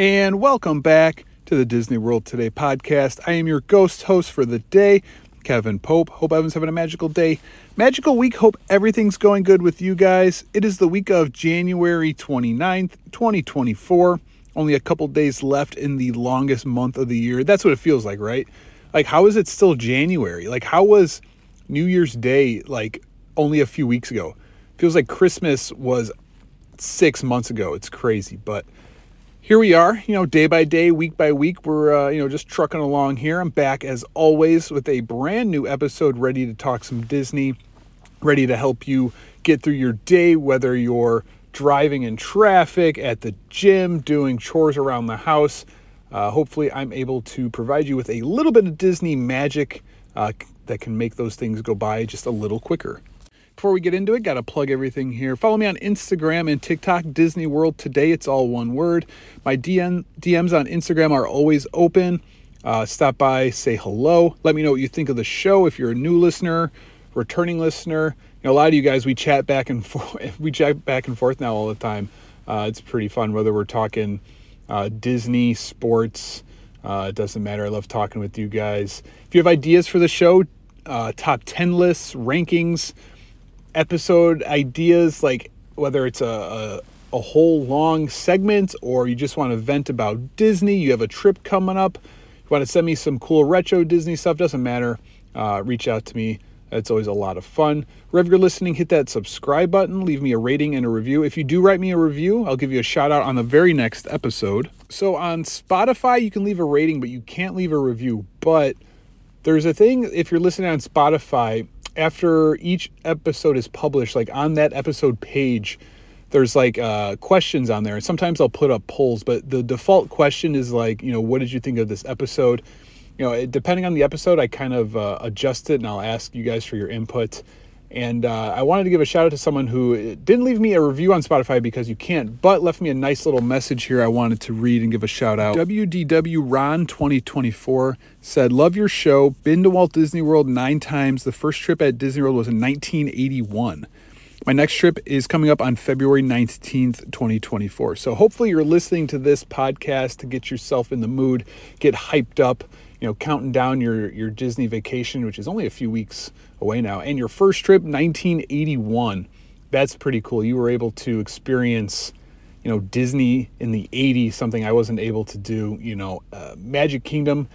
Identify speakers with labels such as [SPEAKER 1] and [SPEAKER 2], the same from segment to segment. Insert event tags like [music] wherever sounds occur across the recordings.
[SPEAKER 1] and welcome back to the Disney World Today podcast. I am your ghost host for the day, Kevin Pope. Hope everyone's having a magical day, magical week. Hope everything's going good with you guys. It is the week of January 29th, 2024. Only a couple days left in the longest month of the year. That's what it feels like, right? Like, how is it still January? Like, how was New Year's Day like only a few weeks ago? Feels like Christmas was six months ago. It's crazy, but here we are, you know, day by day, week by week. We're, uh, you know, just trucking along here. I'm back as always with a brand new episode ready to talk some Disney, ready to help you get through your day, whether you're driving in traffic, at the gym, doing chores around the house. Uh, hopefully, I'm able to provide you with a little bit of Disney magic uh, that can make those things go by just a little quicker. Before we get into it, got to plug everything here. Follow me on Instagram and TikTok, Disney World Today. It's all one word. My DM, DMs on Instagram are always open. Uh, stop by, say hello. Let me know what you think of the show. If you're a new listener, returning listener, you know, a lot of you guys we chat back and [laughs] forth. We chat back and forth now all the time. Uh, it's pretty fun. Whether we're talking uh, Disney, sports, uh, it doesn't matter. I love talking with you guys. If you have ideas for the show, uh, top ten lists, rankings episode ideas, like whether it's a, a, a whole long segment or you just want to vent about Disney, you have a trip coming up, you want to send me some cool retro Disney stuff, doesn't matter. Uh, reach out to me. It's always a lot of fun. Wherever you're listening, hit that subscribe button, leave me a rating and a review. If you do write me a review, I'll give you a shout out on the very next episode. So on Spotify, you can leave a rating, but you can't leave a review. But there's a thing if you're listening on Spotify, after each episode is published, like on that episode page, there's like uh, questions on there. And sometimes I'll put up polls, but the default question is like, you know, what did you think of this episode? You know, depending on the episode, I kind of uh, adjust it and I'll ask you guys for your input. And uh, I wanted to give a shout out to someone who didn't leave me a review on Spotify because you can't, but left me a nice little message here I wanted to read and give a shout out. WDW Ron 2024 said, Love your show. Been to Walt Disney World nine times. The first trip at Disney World was in 1981. My next trip is coming up on February 19th, 2024. So hopefully you're listening to this podcast to get yourself in the mood, get hyped up you know, counting down your your Disney vacation, which is only a few weeks away now, and your first trip, 1981. That's pretty cool. You were able to experience, you know, Disney in the 80s, something I wasn't able to do. You know, uh, Magic Kingdom.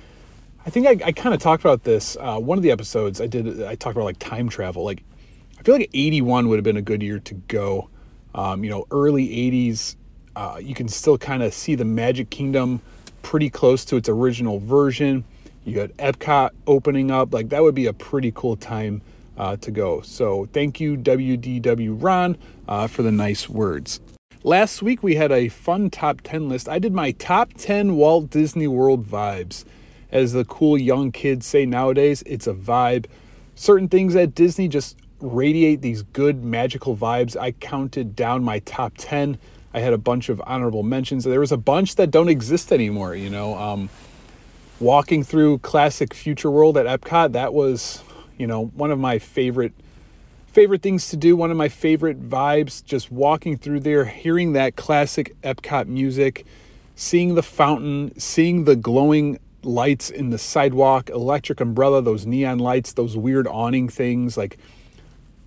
[SPEAKER 1] I think I, I kind of talked about this. Uh, one of the episodes I did, I talked about like time travel. Like, I feel like 81 would have been a good year to go. Um, you know, early 80s, uh, you can still kind of see the Magic Kingdom pretty close to its original version. You had Epcot opening up. Like that would be a pretty cool time uh, to go. So thank you, WDW Ron, uh, for the nice words. Last week we had a fun top 10 list. I did my top 10 Walt Disney World vibes. As the cool young kids say nowadays, it's a vibe. Certain things at Disney just radiate these good magical vibes. I counted down my top 10. I had a bunch of honorable mentions. There was a bunch that don't exist anymore, you know. Um, walking through classic Future World at Epcot, that was, you know, one of my favorite favorite things to do, one of my favorite vibes just walking through there, hearing that classic Epcot music, seeing the fountain, seeing the glowing lights in the sidewalk, electric umbrella, those neon lights, those weird awning things, like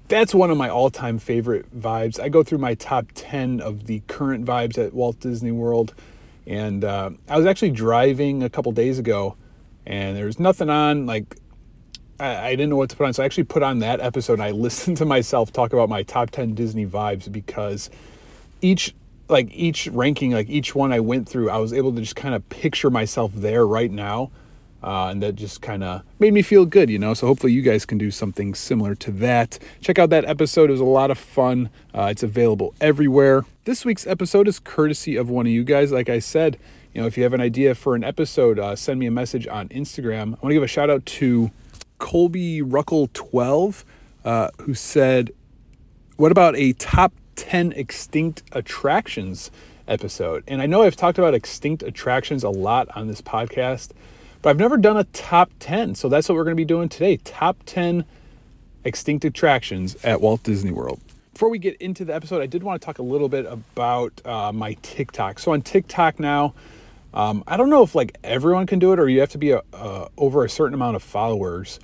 [SPEAKER 1] that's one of my all-time favorite vibes. I go through my top 10 of the current vibes at Walt Disney World. And uh, I was actually driving a couple days ago, and there was nothing on. Like, I, I, didn't know what to put on, so I actually put on that episode. and I [laughs] listened to myself talk about my top ten Disney vibes because each like each ranking, like each one I went through, I was able to just kind of picture myself there right now. Uh, and that just kind of made me feel good, you know. So hopefully you guys can do something similar to that. Check out that episode; it was a lot of fun. Uh, it's available everywhere. This week's episode is courtesy of one of you guys. Like I said, you know, if you have an idea for an episode, uh, send me a message on Instagram. I want to give a shout out to Colby Ruckle twelve, uh, who said, "What about a top ten extinct attractions?" episode. And I know I've talked about extinct attractions a lot on this podcast. But I've never done a top 10. So that's what we're going to be doing today top 10 extinct attractions at Walt Disney World. Before we get into the episode, I did want to talk a little bit about uh, my TikTok. So on TikTok now, Um, I don't know if like everyone can do it or you have to be a, over a certain amount of followers,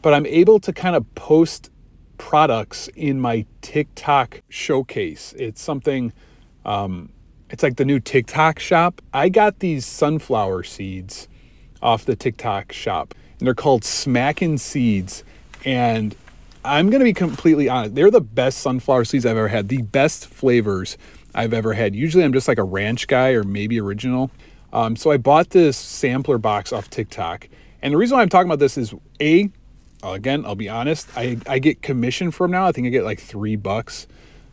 [SPEAKER 1] but I'm able to kind of post products in my TikTok showcase. It's something, um, it's like the new TikTok shop. I got these sunflower seeds off the TikTok shop, and they're called Smackin' Seeds. And I'm going to be completely honest, they're the best sunflower seeds I've ever had, the best flavors I've ever had. Usually I'm just like a ranch guy or maybe original. Um, so I bought this sampler box off TikTok. And the reason why I'm talking about this is A, again, I'll be honest, I, I get commission from now. I think I get like three bucks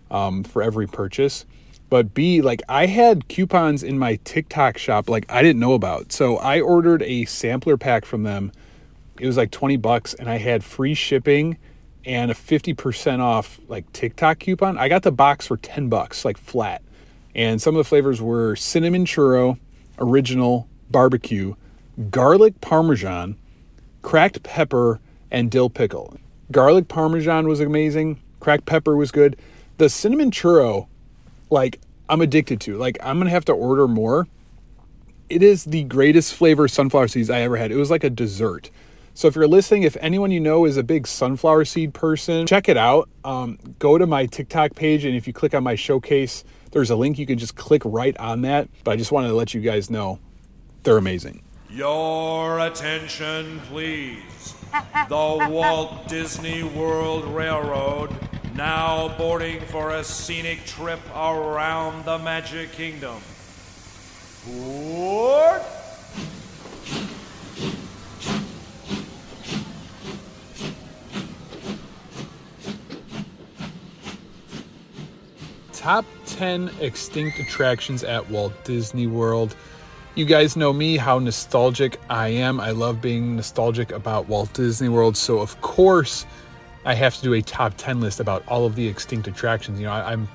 [SPEAKER 1] um, for every purchase. But B, like I had coupons in my TikTok shop like I didn't know about. So I ordered a sampler pack from them. It was like 20 bucks and I had free shipping and a 50% off like TikTok coupon. I got the box for 10 bucks, like flat. And some of the flavors were cinnamon churro, original barbecue, garlic parmesan, cracked pepper, and dill pickle. Garlic parmesan was amazing. Cracked pepper was good. The cinnamon churro, like I'm addicted to. Like I'm gonna have to order more. It is the greatest flavor sunflower seeds I ever had. It was like a dessert. So if you're listening, if anyone you know is a big sunflower seed person, check it out. Um, go to my TikTok page, and if you click on my showcase, there's a link. You can just click right on that. But I just wanted to let you guys know they're amazing.
[SPEAKER 2] Your attention, please. The Walt Disney World Railroad now boarding for a scenic trip around the Magic Kingdom. Board.
[SPEAKER 1] Top 10 extinct attractions at Walt Disney World. You guys know me, how nostalgic I am. I love being nostalgic about Walt Disney World. So, of course, I have to do a top 10 list about all of the extinct attractions. You know, I, am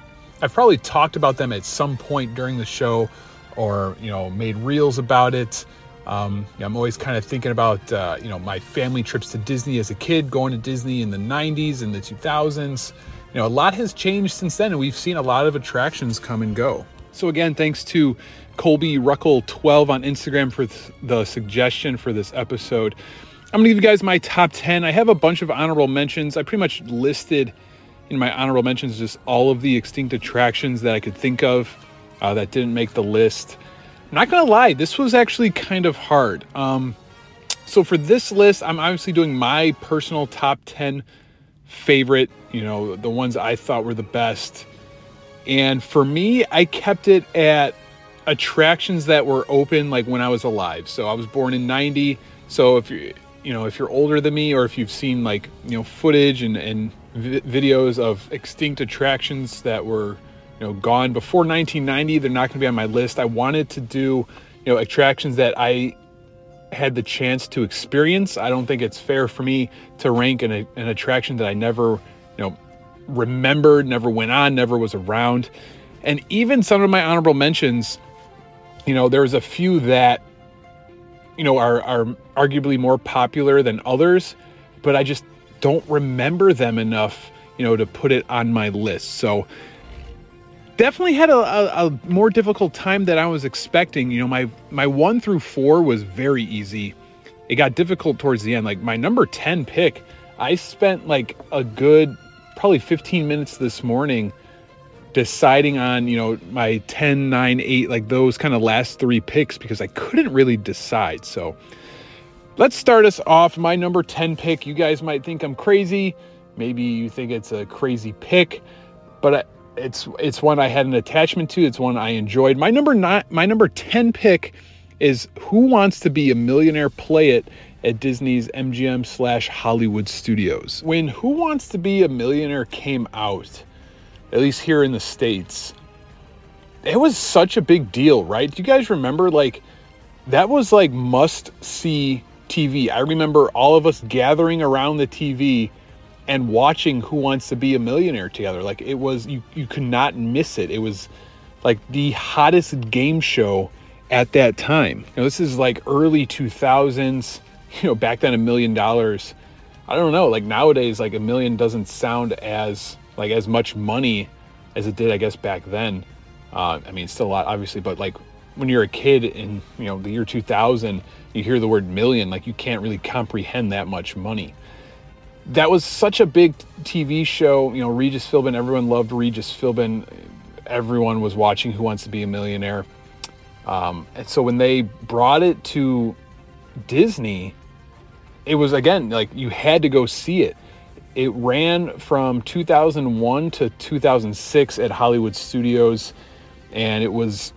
[SPEAKER 1] I've probably talked about them at some point during the show or, you know, made reels about it. Um, I'm always kind of thinking about, uh, you know, my family trips to Disney as a kid, going to Disney in the 90s and the 2000s you know, a lot has changed since then, and we've seen a lot of attractions come and go. So, again, thanks to Colby Ruckle12 on Instagram for the suggestion for this episode. I'm to give you guys my top 10. I have a bunch of honorable mentions. I pretty much listed in my honorable mentions just all of the extinct attractions that I could think of uh, that didn't make the list. I'm not to lie, this was actually kind of hard. Um, so, for this list, I'm obviously doing my personal top 10 favorite, you know, the ones I thought were the best. And for me, I kept it at attractions that were open like when I was alive. So I was born in 90. So if you you know, if you're older than me or if you've seen like, you know, footage and, and vi- videos of extinct attractions that were, you know, gone before 1990, they're not going to be on my list. I wanted to do, you know, attractions that I had the chance to experience. I don't think it's fair for me to rank an, an attraction that I never, you know, remembered, never went on, never was around. And even some of my honorable mentions, you know, there's a few that, you know, are, are arguably more popular than others, but I just don't remember them enough, you know, to put it on my list. So definitely had a, a, a, more difficult time than I was expecting. You know, my my one through four was very easy. It got difficult towards the end. Like my number 10 pick, I spent like a good probably 15 minutes this morning deciding on, you know, my 10, 9, 8, like those kind of last three picks because I couldn't really decide. So let's start us off. My number 10 pick, you guys might think I'm crazy. Maybe you think it's a crazy pick, but it's it's one I had an attachment to. It's one I enjoyed. My number nine, my number ten pick is Who Wants to Be a Millionaire? Play It at Disney's MGM slash Hollywood Studios. When Who Wants to Be a Millionaire came out, at least here in the states, it was such a big deal, right? Do you guys remember like that was like must see TV? I remember all of us gathering around the TV and watching Who Wants to Be a Millionaire together. Like it was, you, you could not miss it. It was like the hottest game show at that time. You know, this is like early 2000s, [laughs] you know, back then a million dollars. I don't know, like nowadays, like a million doesn't sound as like as much money as it did, I guess, back then. Uh, I mean, still a lot, obviously, but like when you're a kid in you know the year 2000 you hear the word million like you can't really comprehend that much money that was such a big tv show. You know regis philbin everyone loved regis philbin. Everyone was watching who wants to be a millionaire. Um, and so when they brought it to disney it was again like you had to go see it. It ran from 2001 to 2006 at hollywood studios and it was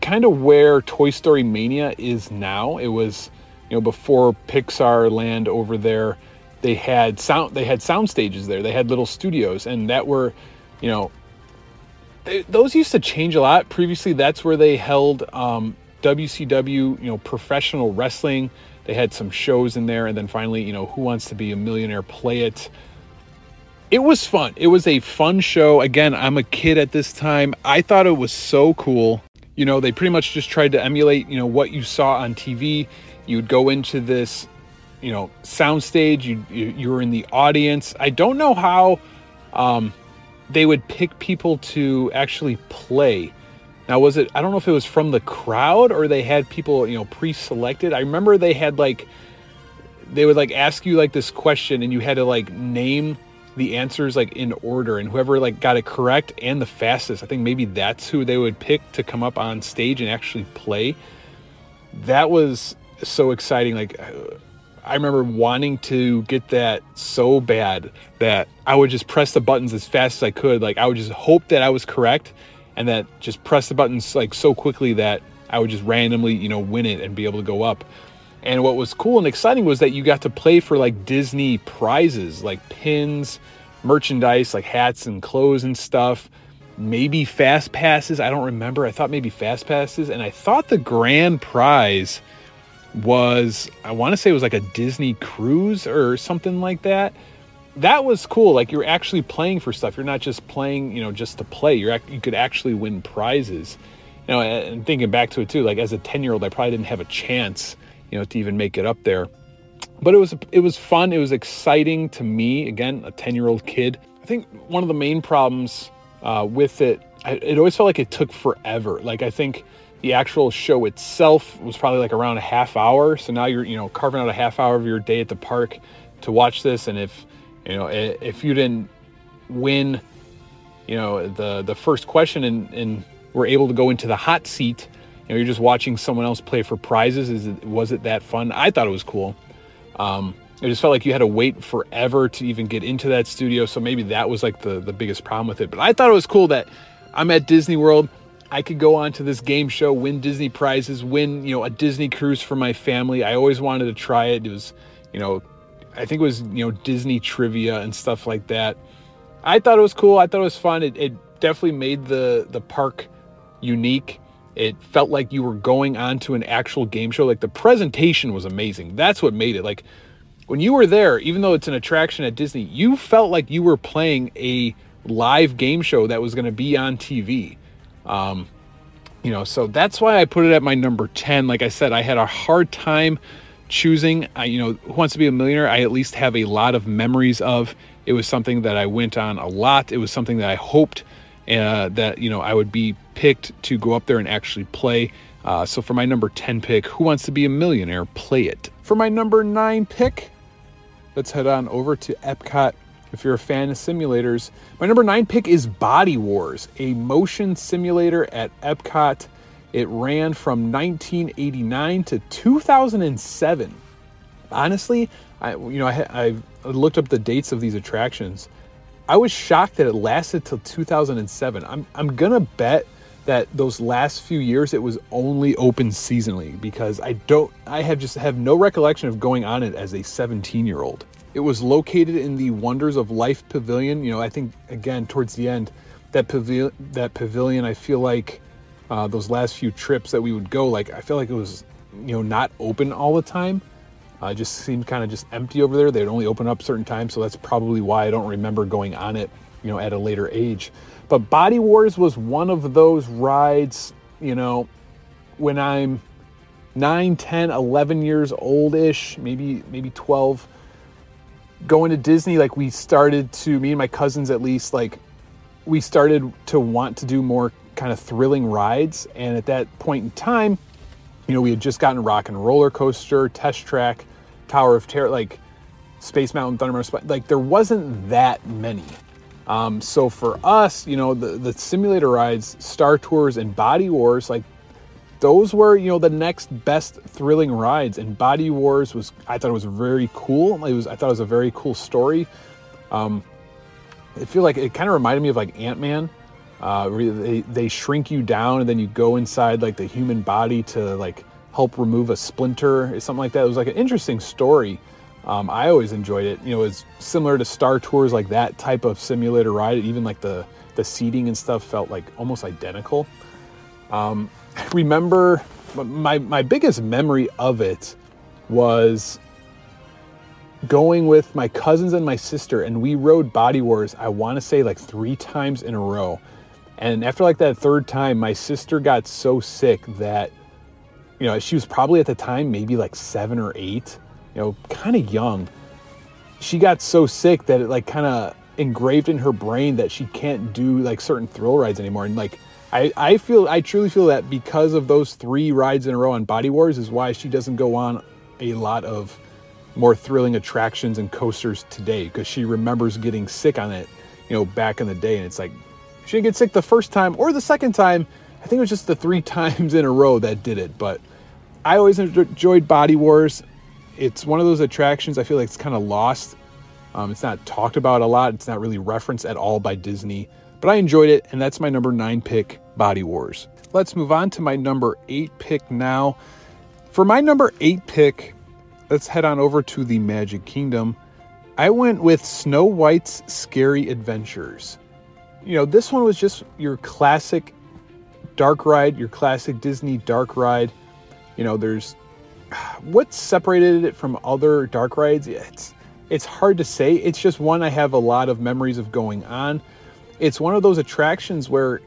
[SPEAKER 1] kind of where Toy Story Mania is now. It was, you know, before Pixar Land over there, they had sound they had sound stages there. They had little studios, and that were, you know, they, those used to change a lot. Previously, that's where they held um, WCW, you know, professional wrestling. They had some shows in there, and then finally, you know, Who Wants to Be a Millionaire? Play it. It was fun. It was a fun show. Again, I'm a kid at this time. I thought it was so cool you know they pretty much just tried to emulate you know what you saw on tv you would go into this you know soundstage you, you you were in the audience. I don't know how um, they would pick people to actually play. Now was it i don't know if it was from the crowd or they had people you know pre-selected. I remember they had like they would like ask you like this question and you had to like name the answers like in order. And whoever like got it correct and the fastest i think maybe that's who they would pick to come up on stage and actually play. That was so exciting. Like i remember wanting to get that so bad that i would just press the buttons as fast as i could like i would just hope that i was correct and that just press the buttons like so quickly that i would just randomly you know win it and be able to go up and what was cool and exciting was that you got to play for like Disney prizes, like pins, merchandise, like hats and clothes and stuff. Maybe fast passes. I don't remember. I thought maybe fast passes. And I thought the grand prize was, I want to say it was like a Disney cruise or something like that. That was cool. Like you're actually playing for stuff. You're not just playing, you know, just to play. You're you could actually win prizes. You know, and thinking back to it too, like as a 10 year old, I probably didn't have a chance you know, to even make it up there. But it was it was fun. It was exciting to me. Again, a ten year old kid. I think one of the main problems uh, with it, I, it always felt like it took forever. Like I think the actual show itself was probably like around a half hour. So now you're you know carving out a half hour of your day at the park to watch this. And if you know if you didn't win, you know the the first question and and were able to go into the hot seat you know, you're just watching someone else play for prizes. Is it was it that fun? I thought it was cool. Um, it just felt like you had to wait forever to even get into that studio. So maybe that was like the the biggest problem with it. But I thought it was cool that I'm at Disney World. I could go on to this game show, win Disney prizes, win you know a Disney cruise for my family. I always wanted to try it. It was you know I think it was you know Disney trivia and stuff like that. I thought it was cool. I thought it was fun. It, it definitely made the the park unique. It felt like you were going on to an actual game show. Like the presentation was amazing. That's what made it. Like when you were there, even though it's an attraction at Disney, you felt like you were playing a live game show that was going to be on TV. Um, you know, so that's why I put it at my number 10. Like I said, I had a hard time choosing. I, you know, Who Wants to Be a Millionaire? I at least have a lot of memories of. It was something that I went on a lot. It was something that I hoped uh, that you know I would be picked to go up there and actually play. Uh, so for my number 10 pick, Who Wants to Be a Millionaire? Play it. For my number 9 pick, let's head on over to Epcot. If you're a fan of simulators, my number 9 pick is Body Wars, a motion simulator at Epcot. It ran from 1989 to 2007. Honestly, I you know I, I looked up the dates of these attractions. I was shocked that it lasted till 2007. I'm I'm gonna bet that those last few years it was only open seasonally because I don't I have just have no recollection of going on it as a 17 year old. It was located in the Wonders of Life Pavilion. You know, I think again towards the end that pavilion that pavilion I feel like uh, those last few trips that we would go like I feel like it was you know not open all the time. Uh, just seemed kind of just empty over there. They'd only open up certain times, so that's probably why I don't remember going on it, you know, at a later age. But Body Wars was one of those rides, you know, when I'm 9, 10, 11 years old-ish, maybe maybe 12 going to Disney like we started to me and my cousins at least like we started to want to do more kind of thrilling rides. And at that point in time, you know, we had just gotten Rock and Roller Coaster, Test Track, Tower of Terror, like Space Mountain, Thunder Mountain, like there wasn't that many. Um, so for us, you know, the, the simulator rides, Star Tours and Body Wars, like those were, you know, the next best thrilling rides. And Body Wars was, I thought it was very cool. It was, I thought it was a very cool story. Um, I feel like it kind of reminded me of like Ant Man. Uh, they, they shrink you down and then you go inside like the human body to like help remove a splinter or something like that. It was like an interesting story. Um, I always enjoyed it. You know, it's similar to Star Tours, like that type of simulator ride. Even like the the seating and stuff felt like almost identical. Um, remember my my biggest memory of it was going with my cousins and my sister, and we rode Body Wars. I want to say like three times in a row. And after like that third time, my sister got so sick that, you know, she was probably at the time maybe like seven or eight, you know, kind of young. She got so sick that it like kind of engraved in her brain that she can't do like certain thrill rides anymore. And like, I, I feel, I truly feel that because of those three rides in a row on Body Wars is why she doesn't go on a lot of more thrilling attractions and coasters today because she remembers getting sick on it, you know, back in the day. And it's like, she didn't get sick the first time or the second time. I think it was just the three [laughs] times in a row that did it. But I always enjoyed Body Wars. It's one of those attractions I feel like it's kind of lost. Um, it's not talked about a lot. It's not really referenced at all by Disney. But I enjoyed it, and that's my number nine pick, Body Wars. Let's move on to my number eight pick now. For my number eight pick, let's head on over to the Magic Kingdom. I went with Snow White's Scary Adventures you know, this one was just your classic dark ride, your classic Disney dark ride. You know, there's [sighs] what separated it from other dark rides. It's it's hard to say. It's just one I have a lot of memories of going on. It's one of those attractions where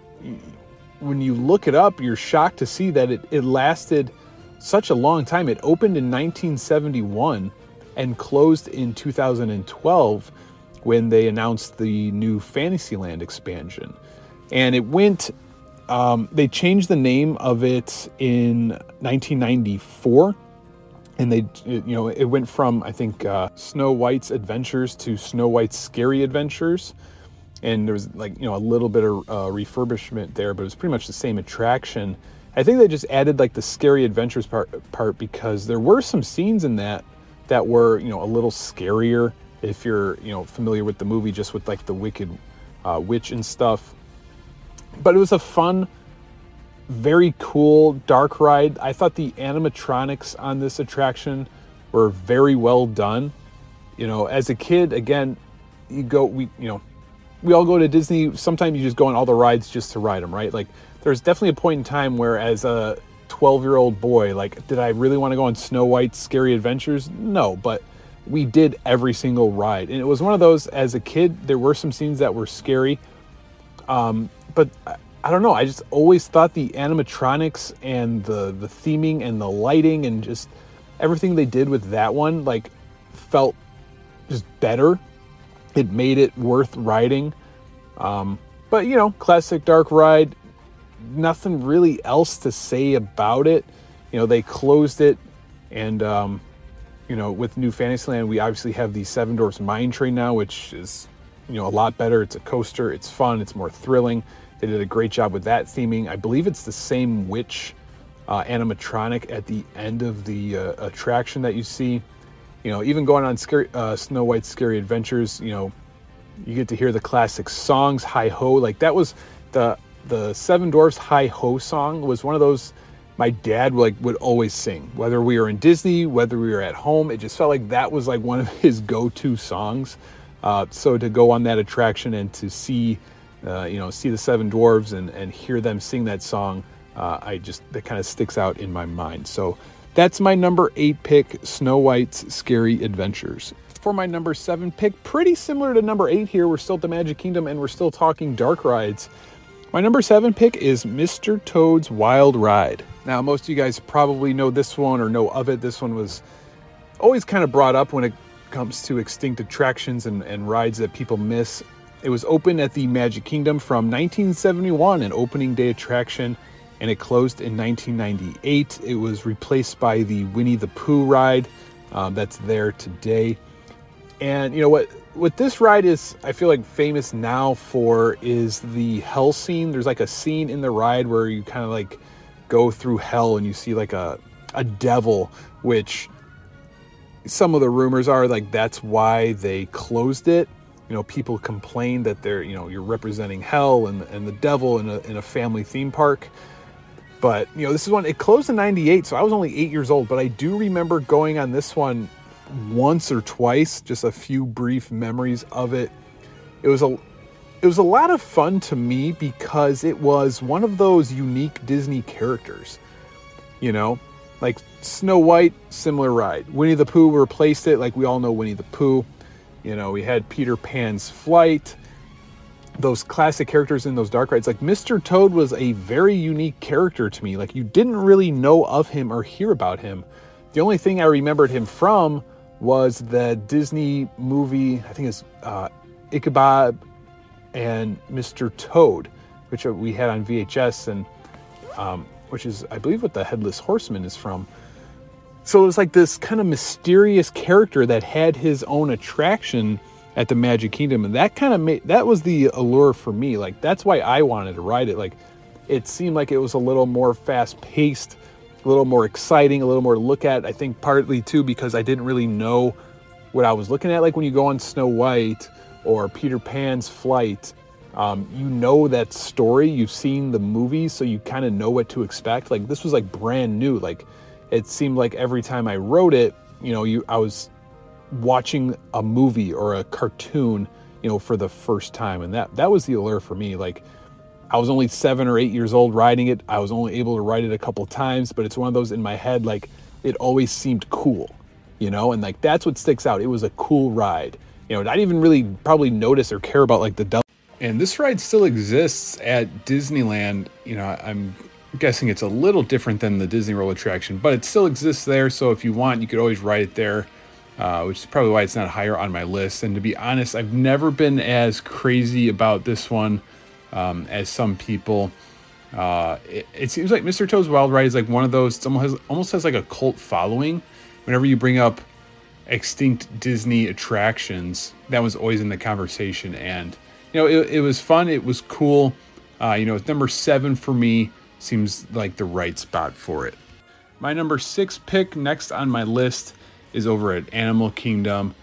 [SPEAKER 1] when you look it up, you're shocked to see that it, it lasted such a long time. It opened in 1971 and closed in 2012 when they announced the new Fantasyland expansion. And it went, um, they changed the name of it in 1994. And they, you know, it went from, I think, uh, Snow White's Adventures to Snow White's Scary Adventures. And there was like, you know, a little bit of uh, refurbishment there, but it was pretty much the same attraction. I think they just added like the Scary Adventures part, part because there were some scenes in that that were, you know, a little scarier if you're you know familiar with the movie just with like the wicked uh, witch and stuff. But it was a fun very cool dark ride. I thought the animatronics on this attraction were very well done. You know as a kid again you go we you know we all go to disney sometimes you just go on all the rides just to ride them right like there's definitely a point in time where as a 12 year old boy like did i really want to go on snow white's scary adventures no but we did every single ride. And it was one of those, as a kid, there were some scenes that were scary. Um, but I, I don't know, I just always thought the animatronics and the, the theming and the lighting and just everything they did with that one, like, felt just better. It made it worth riding. Um, but, you know, classic dark ride, nothing really else to say about it. You know, they closed it and, um, you know, with New Fantasyland, we obviously have the Seven Dwarfs Mine Train now, which is, you know, a lot better. It's a coaster, it's fun, it's more thrilling. They did a great job with that theming. I believe it's the same witch uh, animatronic at the end of the uh, attraction that you see. You know, even going on scary, uh, Snow White's Scary Adventures, you know, you get to hear the classic songs, Hi Ho. Like that was the the Seven Dwarfs Hi Ho song was one of those my dad like would always sing whether we were in disney whether we were at home it just felt like that was like one of [laughs] his go-to songs uh, so to go on that attraction and to see uh, you know see the seven dwarves and, and hear them sing that song uh, i just that kind of sticks out in my mind so that's my number eight pick snow white's scary adventures for my number seven pick pretty similar to number eight here we're still at the magic kingdom and we're still talking dark rides my number seven pick is Mr. Toad's Wild Ride. Now, most of you guys probably know this one or know of it. This one was always kind of brought up when it comes to extinct attractions and, and rides that people miss. It was open at the Magic Kingdom from 1971, an opening day attraction, and it closed in 1998. It was replaced by the Winnie the Pooh ride um, that's there today. And you know what? What this ride is, I feel like famous now for is the hell scene. There's like a scene in the ride where you kind of like go through hell and you see like a a devil, which some of the rumors are like that's why they closed it. You know, people complain that they're you know you're representing hell and and the devil in a in a family theme park. But you know, this is one it closed in '98, so I was only eight years old. But I do remember going on this one once or twice, just a few brief memories of it. It was a it was a lot of fun to me because it was one of those unique Disney characters. You know, like Snow White, similar ride. Winnie the Pooh replaced it, like we all know Winnie the Pooh. You know, we had Peter Pan's flight, those classic characters in those dark rides. Like Mr. Toad was a very unique character to me. Like you didn't really know of him or hear about him. The only thing I remembered him from was the Disney movie, I think it's uh, Ichabod and Mr. Toad, which we had on VHS, and um, which is, I believe, what the Headless Horseman is from. So it was like this kind of mysterious character that had his own attraction at the Magic Kingdom, and that kind of made that was the allure for me. Like that's why I wanted to ride it. Like it seemed like it was a little more fast paced, a little more exciting, a little more to look at. I think partly too because I didn't really know what I was looking at. Like when you go on Snow White or Peter Pan's flight, um, you know that story, you've seen the movie, so you kind of know what to expect. Like this was like brand new. Like it seemed like every time I wrote it, you know, you I was watching a movie or a cartoon, you know, for the first time, and that that was the allure for me. Like I was only seven or eight years old riding it. I was only able to ride it a couple times, but it's one of those in my head. Like it always seemed cool, you know, and like that's what sticks out. It was a cool ride. You know, I didn't even really probably notice or care about like the double and this ride still exists at Disneyland. You know, I'm guessing it's a little different than the Disney World attraction, but it still exists there. So if you want, you could always ride it there, uh, which is probably why it's not higher on my list. And to be honest, I've never been as crazy about this one um, as some people. Uh, it, it, seems like Mr. Toad's Wild Ride is like one of those. It almost has, almost has like a cult following. Whenever you bring up extinct Disney attractions, that was always in the conversation. And you know, it, it was fun. It was cool. Uh, you know, it's number seven for me. Seems like the right spot for it. My number six pick next on my list is over at Animal Kingdom.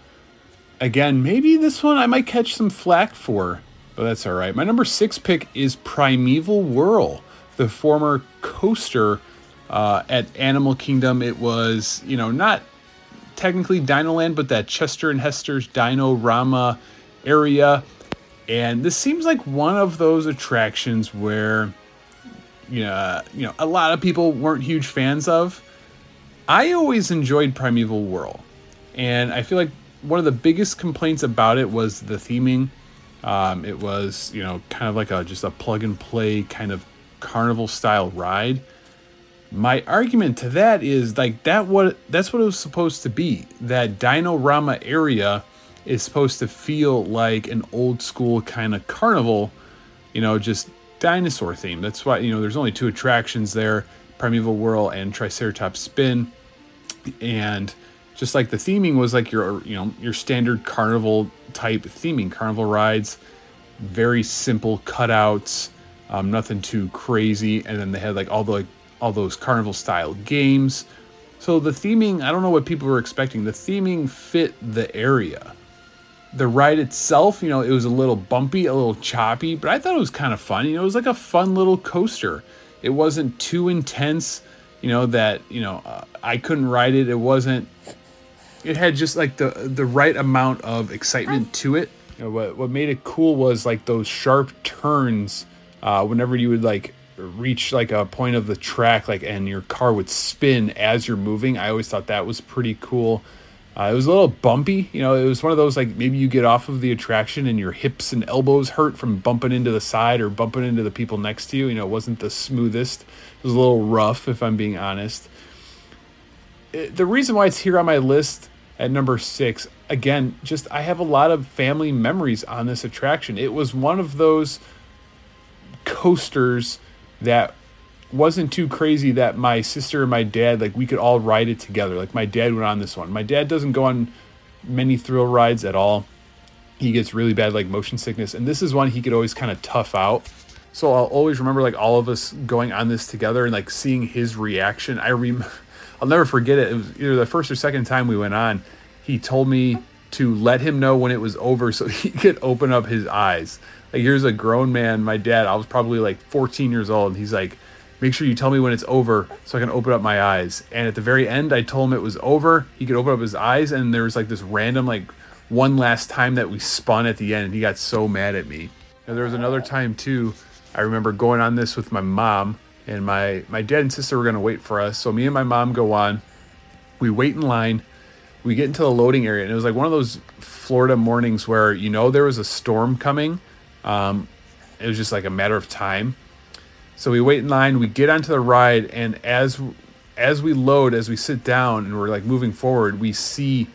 [SPEAKER 1] Again, maybe this one I might catch some flack for, but that's all right. My number six pick is Primeval Whirl, the former coaster uh, at Animal Kingdom. It was, you know, not technically Dino Land, but that Chester and Hester's Dino Rama area. And this seems like one of those attractions where, you know, you know, a lot of people weren't huge fans of. I always enjoyed Primeval Whirl, and I feel like one of the biggest complaints about it was the theming. Um, it was, you know, kind of like a just a plug and play kind of carnival style ride. My argument to that is like that what that's what it was supposed to be. That Dino Rama area is supposed to feel like an old school kind of carnival, you know, just dinosaur theme. That's why, you know, there's only two attractions there Primeval Whirl and Triceratops Spin. And just like the theming was like your, you know, your standard carnival type theming, carnival rides, very simple cutouts, um, nothing too crazy. And then they had like all the, like, all those carnival style games. So the theming, I don't know what people were expecting. The theming fit the area the ride itself, you know, it was a little bumpy, a little choppy, but I thought it was kind of fun. You know, it was like a fun little coaster. It wasn't too intense, you know, that, you know, uh, I couldn't ride it. It wasn't it had just like the the right amount of excitement to it. You know, what what made it cool was like those sharp turns uh, whenever you would like reach like a point of the track like and your car would spin as you're moving. I always thought that was pretty cool. Uh, it was a little bumpy. You know, it was one of those like maybe you get off of the attraction and your hips and elbows hurt from bumping into the side or bumping into the people next to you. You know, it wasn't the smoothest. It was a little rough, if I'm being honest. It, the reason why it's here on my list at number six, again, just I have a lot of family memories on this attraction. It was one of those coasters that wasn't too crazy that my sister and my dad like we could all ride it together. Like my dad went on this one. My dad doesn't go on many thrill rides at all. He gets really bad like motion sickness, and this is one he could always kind of tough out. So I'll always remember like all of us going on this together and like seeing his reaction. I rem [laughs] I'll never forget it. It was either the first or second time we went on. He told me to let him know when it was over so [laughs] he could open up his eyes. Like here's a grown man, my dad. I was probably like 14 years old. And he's like, make sure you tell me when it's over so I can open up my eyes. And at the very end, I told him it was over. He could open up his eyes, and there was like this random like one last time that we spun at the end, and he got so mad at me. And there was another time too. I remember going on this with my mom, and my my dad and sister were gonna wait for us. So me and my mom go on. We wait in line. We get into the loading area, and it was like one of those Florida mornings where you know there was a storm coming. Um, it was just like a matter of time. So we wait in line. We get onto the ride, and as as we load, as we sit down, and we're like moving forward, we see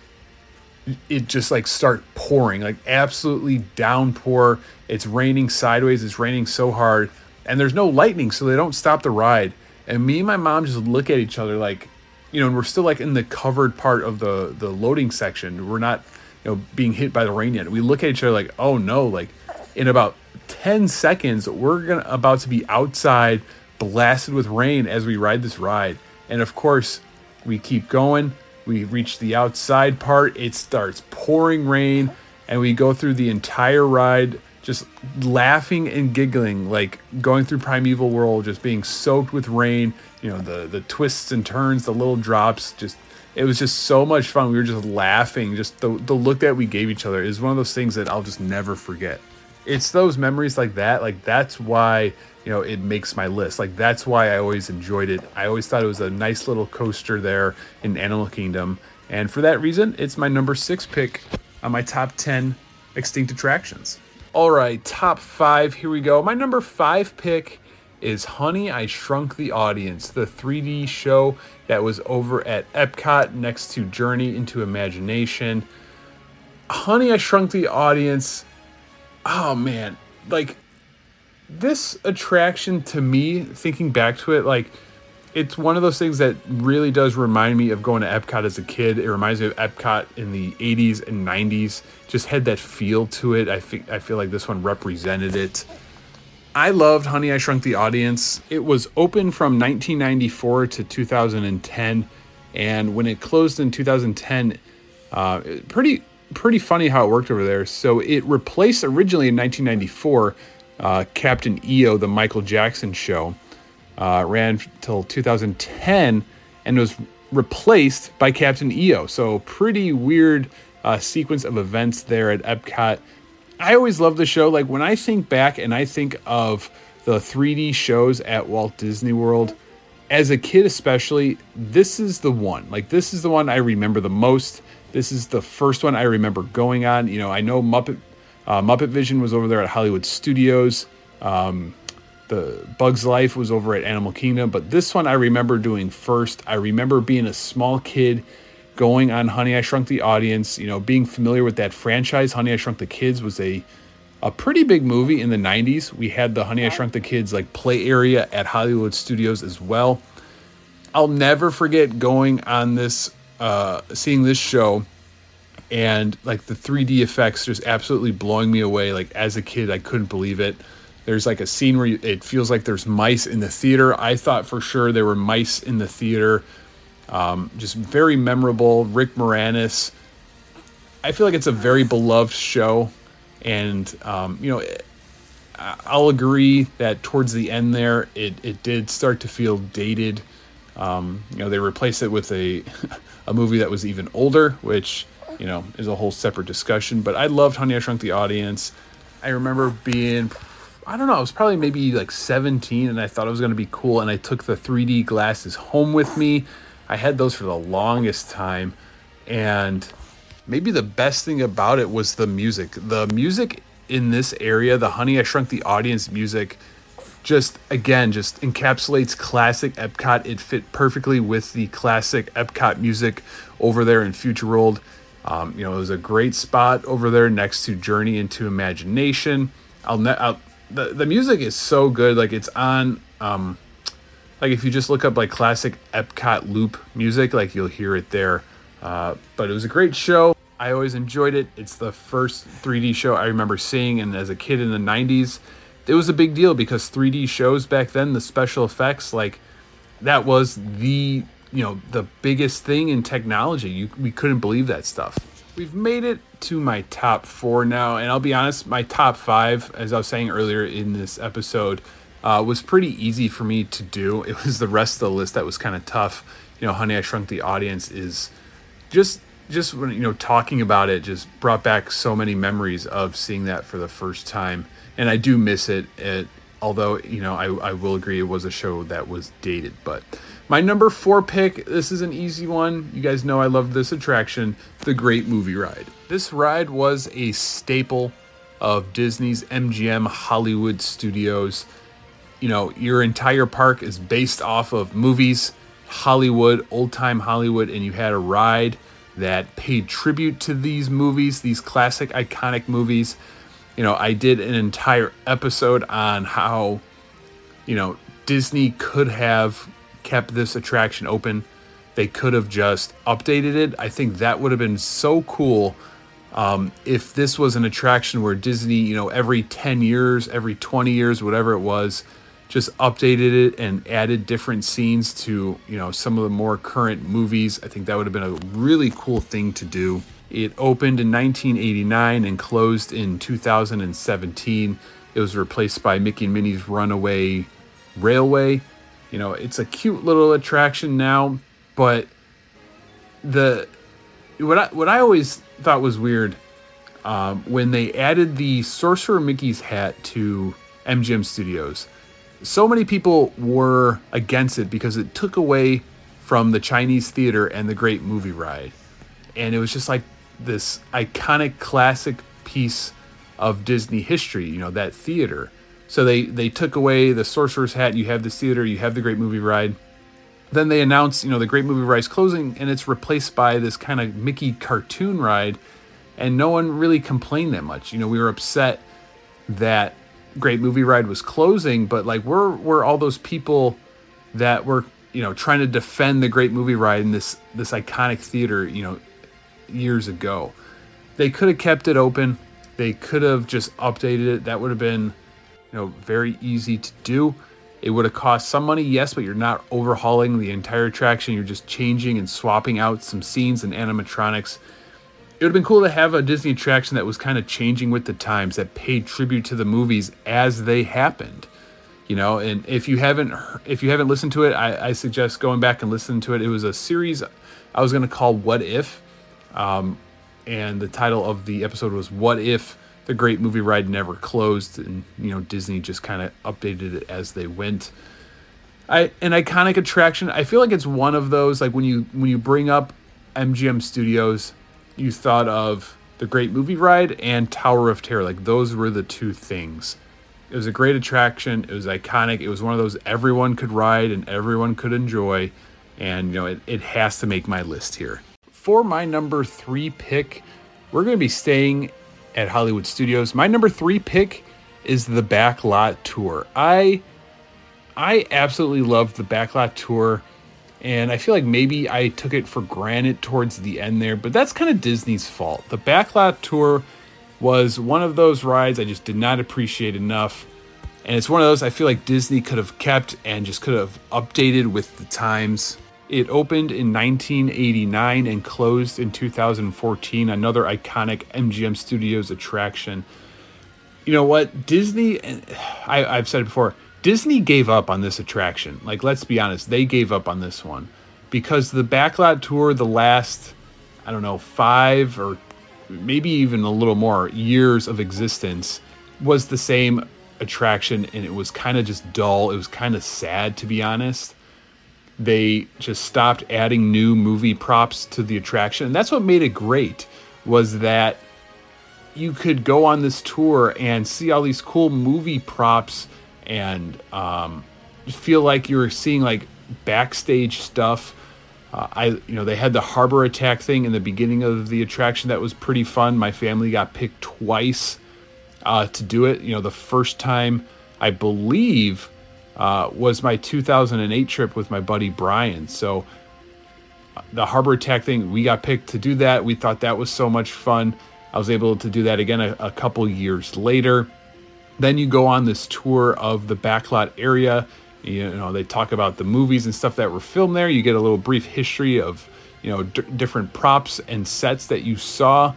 [SPEAKER 1] it just like start pouring, like absolutely downpour. It's raining sideways. It's raining so hard, and there's no lightning, so they don't stop the ride. And me and my mom just look at each other like, you know, and we're still like in the covered part of the the loading section. We're not, you know, being hit by the rain yet. We look at each other like, oh no, like in about 10 seconds, we're gonna about to be outside blasted with rain as we ride this ride. And of course, we keep going we reach the outside part, it starts pouring rain, and we go through the entire ride just laughing and giggling, like going through Primeval Whirl, just being soaked with rain. You know, the the twists and turns, the little drops, just it was just so much fun. We were just laughing. Just the the look that we gave each other is one of those things that I'll just never forget. It's those memories like that. Like that's why you know it makes my list. Like that's why i always enjoyed it. I always thought it was a nice little coaster there in animal kingdom. And for that reason it's my number six pick on my top 10 extinct attractions. All right top five here we go. My number five pick is honey i shrunk the audience the 3d show that was over at epcot next to journey into imagination. Honey i shrunk the audience oh man like this attraction to me, thinking back to it, like it's one of those things that really does remind me of going to Epcot as a kid. It reminds me of Epcot in the 80s and 90s. Just had that feel to it. I think I feel like this one represented it. I loved Honey I Shrunk the Audience. It was open from 1994 to 2010, and when it closed in 2010, uh, pretty pretty funny how it worked over there. So it replaced originally in 1994 uh, Captain EO, the Michael Jackson show, uh, ran till 2010 and was replaced by Captain EO. So, pretty weird uh, sequence of events there at Epcot. I always love the show. Like, when I think back and I think of the 3D shows at Walt Disney World, as a kid especially, this is the one. Like, this is the one I remember the most. This is the first one I remember going on. You know, I know Muppet uh, Muppet Vision was over there at Hollywood Studios. Um, the Bugs Life was over at Animal Kingdom, but this one I remember doing first. I remember being a small kid going on Honey I Shrunk the Audience, you know, being familiar with that franchise. Honey I Shrunk the Kids was a a pretty big movie in the 90s. We had the Honey I Shrunk the Kids like play area at Hollywood Studios as well. I'll never forget going on this uh seeing this show and like the 3D effects just absolutely blowing me away. Like as a kid, I couldn't believe it. There's like a scene where it feels like there's mice in the theater. I thought for sure there were mice in the theater. Um, just very memorable. Rick Moranis. I feel like it's a very beloved show, and um, you know, I'll agree that towards the end there, it it did start to feel dated. Um, you know, they replaced it with a [laughs] a movie that was even older, which you know, is a whole separate discussion. But I loved Honey I Shrunk the Audience. I remember being, I don't know, I was probably maybe like 17 and I thought it was going to be cool. And I took the 3D glasses home with me. I had those for the longest time. And maybe the best thing about it was the music. The music in this area, the Honey I Shrunk the Audience music, just again just encapsulates classic Epcot. It fit perfectly with the classic Epcot music over there in Future World. Um, you know, it was a great spot over there next to Journey into Imagination. I'll, ne- I'll the the music is so good. Like it's on. Um, like if you just look up like classic Epcot loop music, like you'll hear it there. Uh, but it was a great show. I always enjoyed it. It's the first 3D show I remember seeing, and as a kid in the 90s, it was a big deal because 3D shows back then, the special effects, like that was the you know the biggest thing in technology. You, we couldn't believe that stuff. We've made it to my top four now, and I'll be honest, my top five, as I was saying earlier in this episode, uh, was pretty easy for me to do. [laughs] It was the rest of the list that was kind of tough. You know, Honey, I Shrunk the Audience is just just when you know talking about it just brought back so many memories of seeing that for the first time and i do miss it, it although you know I, I will agree it was a show that was dated but my number four pick this is an easy one. You guys know i love this attraction the great movie ride. This ride was a staple of disney's mgm hollywood studios. You know your entire park is based off of movies hollywood old time hollywood and you had a ride that paid tribute to these movies, these classic iconic movies. You know, I did an entire episode on how, you know, Disney could have kept this attraction open. They could have just updated it. I think that would have been so cool um, if this was an attraction where Disney, you know, every 10 years, every 20 years, whatever it was, just updated it and added different scenes to you know some of the more current movies i think that would have been a really cool thing to do it opened in 1989 and closed in 2017 it was replaced by mickey and minnie's runaway railway you know it's a cute little attraction now but the what i what i always thought was weird um, when they added the sorcerer mickey's hat to mgm studios so many people were against it because it took away from the Chinese theater and the great movie ride. And it was just like this iconic classic piece of Disney history, you know, that theater. So they they took away the sorcerer's hat, you have this theater, you have the great movie ride. Then they announced, you know, the great movie ride's closing and it's replaced by this kind of Mickey cartoon ride and no one really complained that much. You know, we were upset that Great Movie Ride was closing, but like we're we're all those people that were you know trying to defend the Great Movie Ride in this this iconic theater you know years ago. They could have kept it open. They could have just updated it. That would have been you know very easy to do. It would have cost some money, yes, but you're not overhauling the entire attraction. You're just changing and swapping out some scenes and animatronics it would have been cool to have a Disney attraction that was kind of changing with the times, that paid tribute to the movies as they happened. You know, and if you haven't if you haven't listened to it, I, I suggest going back and listening to it. It was a series I was going to call "What If," um, and the title of the episode was "What If the Great Movie Ride Never Closed?" And you know, Disney just kind of updated it as they went. I, an iconic attraction. I feel like it's one of those like when you when you bring up MGM Studios you thought of the Great Movie Ride and Tower of Terror. Like those were the two things. It was a great attraction. It was iconic. It was one of those everyone could ride and everyone could enjoy. And you know, it, it has to make my list here. For my number three pick, we're going to be staying at Hollywood Studios. My number three pick is the Backlot Tour. I I absolutely love the Backlot Tour. And I feel like maybe I took it for granted towards the end there, but that's kind of Disney's fault. The Backlot Tour was one of those rides I just did not appreciate enough. And it's one of those I feel like Disney could have kept and just could have updated with the times. It opened in 1989 and closed in 2014, another iconic MGM Studios attraction. You know what? Disney, I, I've said it before, Disney gave up on this attraction. Like, let's be honest, they gave up on this one because the Backlot Tour, the last, I don't know, five or maybe even a little more years of existence, was the same attraction and it was kind of just dull. It was kind of sad, to be honest. They just stopped adding new movie props to the attraction. And that's what made it great was that you could go on this tour and see all these cool movie props and um, feel like you were seeing like backstage stuff. Uh, I, you know, they had the harbor attack thing in the beginning of the attraction that was pretty fun. My family got picked twice uh, to do it. You know, the first time I believe uh, was my 2008 trip with my buddy Brian. So uh, the harbor attack thing, we got picked to do that. We thought that was so much fun. I was able to do that again a, a couple years later. Then you go on this tour of the backlot area. You know, they talk about the movies and stuff that were filmed there. You get a little brief history of, you know, d- different props and sets that you saw.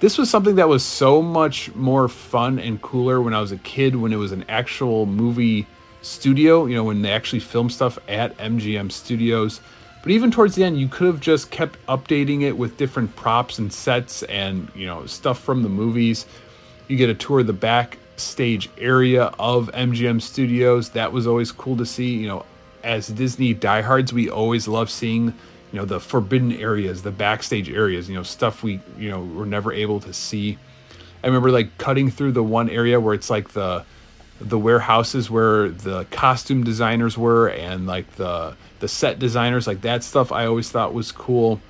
[SPEAKER 1] This was something that was so much more fun and cooler when I was a kid, when it was an actual movie studio, you know, when they actually film stuff at MGM Studios. But even towards the end, you could have just kept updating it with different props and sets and, you know, stuff from the movies. You get a tour of the backstage area of MGM Studios. That was always cool to see. You know, as Disney diehards, we always love seeing, you know, the forbidden areas, the backstage areas, you know, stuff we, you know, were never able to see. I remember like cutting through the one area where it's like the the warehouses where the costume designers were and like the the set designers like that stuff I always thought was cool.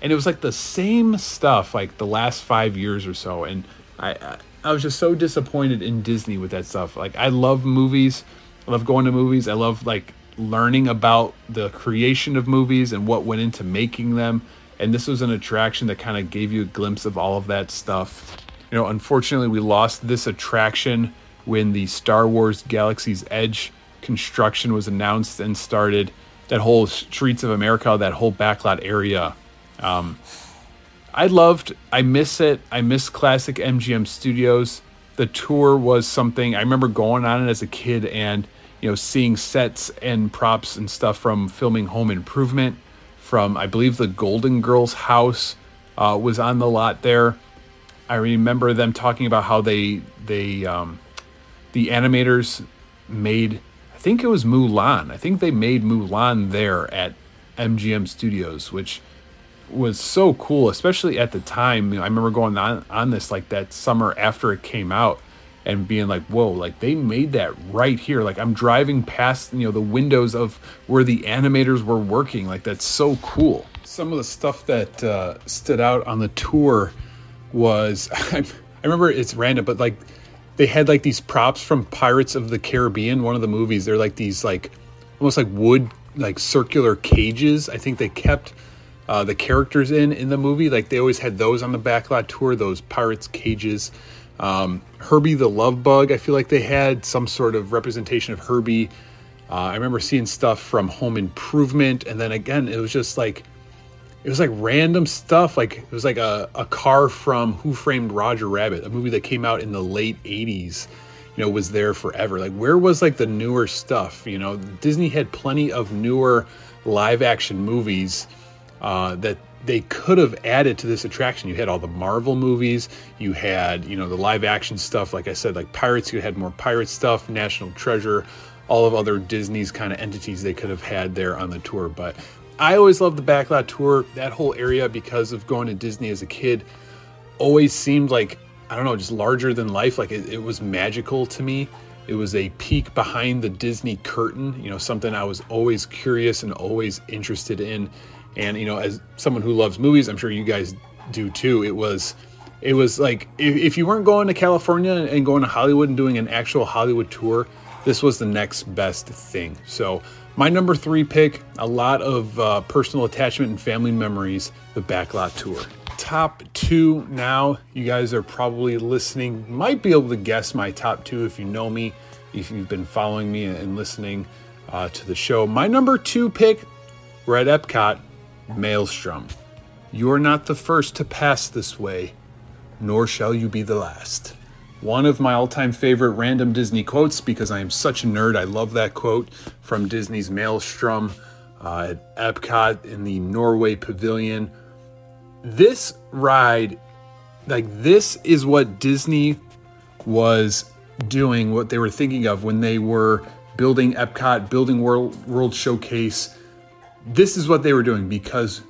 [SPEAKER 1] And it was like the same stuff like the last 5 years or so. And I, I I was just so disappointed in Disney with that stuff. Like I love movies. I love going to movies. I love like learning about the creation of movies and what went into making them. And this was an attraction that kind of gave you a glimpse of all of that stuff. You know unfortunately we lost this attraction when the Star Wars Galaxy's Edge construction was announced and started. That whole Streets of America, that whole backlot area. Um, I loved, I miss it. I miss classic MGM Studios. The tour was something I remember going on it as a kid and, you know, seeing sets and props and stuff from filming Home Improvement, from I believe the Golden Girls house uh, was on the lot there. I remember them talking about how they they um, the animators made I think it was Mulan. I think they made Mulan there at MGM Studios, which was so cool, especially at the time. I remember going on on this like that summer after it came out and being like, "Whoa, like they made that right here." Like I'm driving past, you know, the windows of where the animators were working. Like that's so cool. Some of the stuff that uh, stood out on the tour was [laughs] I remember it's random, but like they had like these props from Pirates of the Caribbean, one of the movies. They're like these like almost like wood like circular cages. I think they kept uh, the characters in in the movie. Like they always had those on the backlot tour, those pirates cages. Um, Herbie the Love Bug. I feel like they had some sort of representation of Herbie. Uh, I remember seeing stuff from Home Improvement, and then again, it was just like it was like random stuff. Like it was like a, a car from Who Framed Roger Rabbit, a movie that came out in the late 80s, you know, was there forever. Like where was like the newer stuff? You know, Disney had plenty of newer live action movies uh, that they could have added to this attraction. You had all the Marvel movies, you had, you know, the live action stuff, like I said, like Pirates, you had more pirate stuff, National Treasure, all of other Disney's kind of entities they could have had there on the tour. But I always loved the backlot tour. That whole area, because of going to Disney as a kid, always seemed like I don't know, just larger than life. Like it, it, was magical to me. It was a peek behind the Disney curtain. You know, something I was always curious and always interested in. And you know, as someone who loves movies, I'm sure you guys do too. It was, it was like if, if you weren't going to California and going to Hollywood and doing an actual Hollywood tour, this was the next best thing. So my number three pick, a lot of uh, personal attachment and family memories, the Backlot Tour. Top two now, you guys are probably listening, might be able to guess my top two if you know me, if you've been following me and listening uh, to the show. My number two pick, at Epcot, Maelstrom. You are not the first to pass this way, nor shall you be the last one of my all time favorite random Disney quotes because I am such a nerd. I love that quote from Disney's Maelstrom uh, at Epcot in the Norway Pavilion. This ride, like, this is what Disney was doing, what they were thinking of when they were building Epcot, building World, World Showcase. This is what they were doing because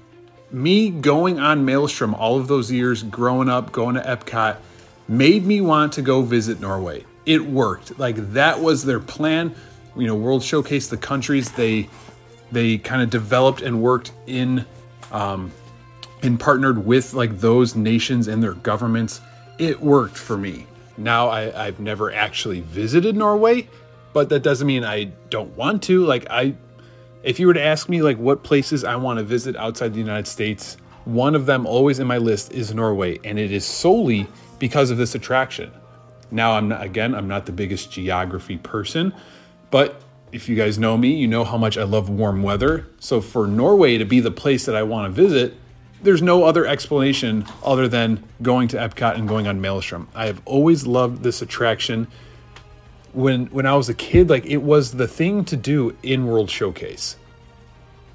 [SPEAKER 1] me going on Maelstrom all of those years, growing up, going to Epcot, made me want to go visit Norway. it worked. Like that was their plan. You know, World Showcase the countries they they kind of developed and worked in um, and partnered with like those nations and their governments. It worked for me. Now I, I've never actually visited Norway, but that doesn't mean I don't want to. Like I, if you were to ask me like what places I want to visit outside the United States, one of them always in my list is Norway, and it is solely because of this attraction. Now I'm not, again I'm not the biggest geography person, but if you guys know me, you know how much I love warm weather. So for Norway to be the place that I want to visit, there's no other explanation other than going to Epcot and going on Maelstrom. I have always loved this attraction. When when I was a kid, like it was the thing to do in World Showcase.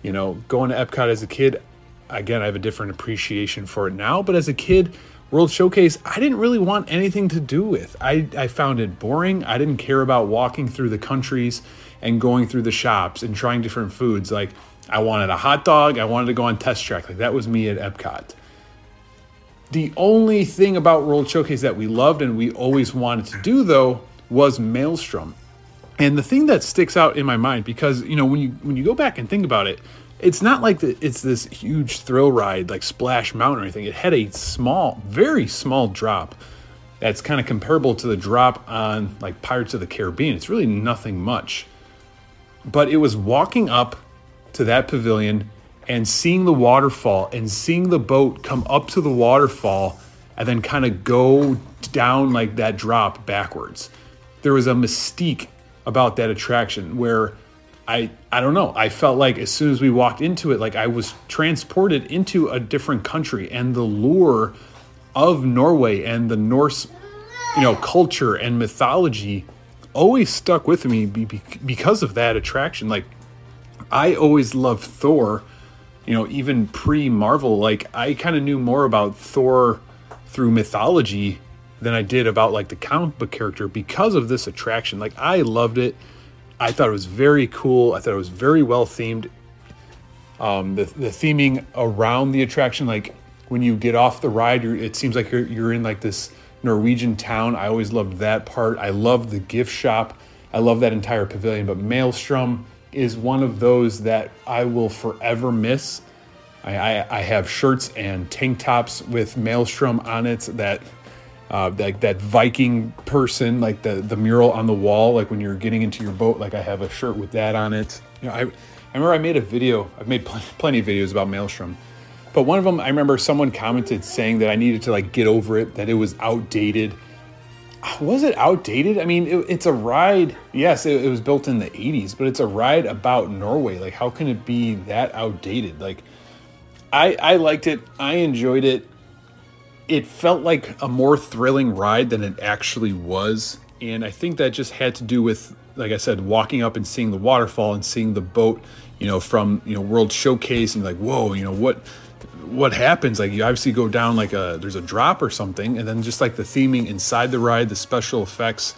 [SPEAKER 1] You know, going to Epcot as a kid, again, I have a different appreciation for it now, but as a kid, World Showcase, I didn't really want anything to do with. I, I found it boring. I didn't care about walking through the countries and going through the shops and trying different foods. Like I wanted a hot dog, I wanted to go on test track. Like that was me at Epcot. The only thing about World Showcase that we loved and we always wanted to do though was Maelstrom. And the thing that sticks out in my mind because you know when you when you go back and think about it, it's not like the, it's this huge thrill ride like Splash Mountain or anything. It had a small, very small drop that's kind of comparable to the drop on like Pirates of the Caribbean. It's really nothing much. But it was walking up to that pavilion and seeing the waterfall and seeing the boat come up to the waterfall and then kind of go down like that drop backwards. There was a mystique about that attraction where I I don't know, I felt like as soon as we walked into it like I was transported into a different country and the lure of Norway and the Norse you know culture and mythology always stuck with me because of that attraction. Like, I always loved Thor, you know, even pre Marvel. Like, I kind of knew more about Thor through mythology than I did about like the comic book character because of this attraction. Like, I loved it. I thought it was very cool. I thought it was very well themed. Um, the, the theming around the attraction, like when you get off the ride, it seems like you're, you're in like this Norwegian town. I always loved that part. I love the gift shop. I love that entire pavilion. But Maelstrom is one of those that I will forever miss. I, I, I have shirts and tank tops with Maelstrom on it that uh, like that Viking person, like the the mural on the wall, like when you're getting into your boat, like I have a shirt with that on it. You know, I, I remember I made a video. I've made pl- [laughs] plenty of videos about Maelstrom, but one of them, I remember someone commented saying that I needed to like get over it, that it was outdated. Was it outdated? I mean, it, it's a ride. Yes, it, it was built in the 80s, but it's a ride about Norway. Like, how can it be that outdated? Like, I, I liked it. I enjoyed it. It felt like a more thrilling ride than it actually was. And I think that just had to do with, like I said, walking up and seeing the waterfall and seeing the boat, you know, from, you know, World Showcase and like, whoa, you know, what what happens? Like you obviously go down like a there's a drop or something and then just like the theming inside the ride the special effects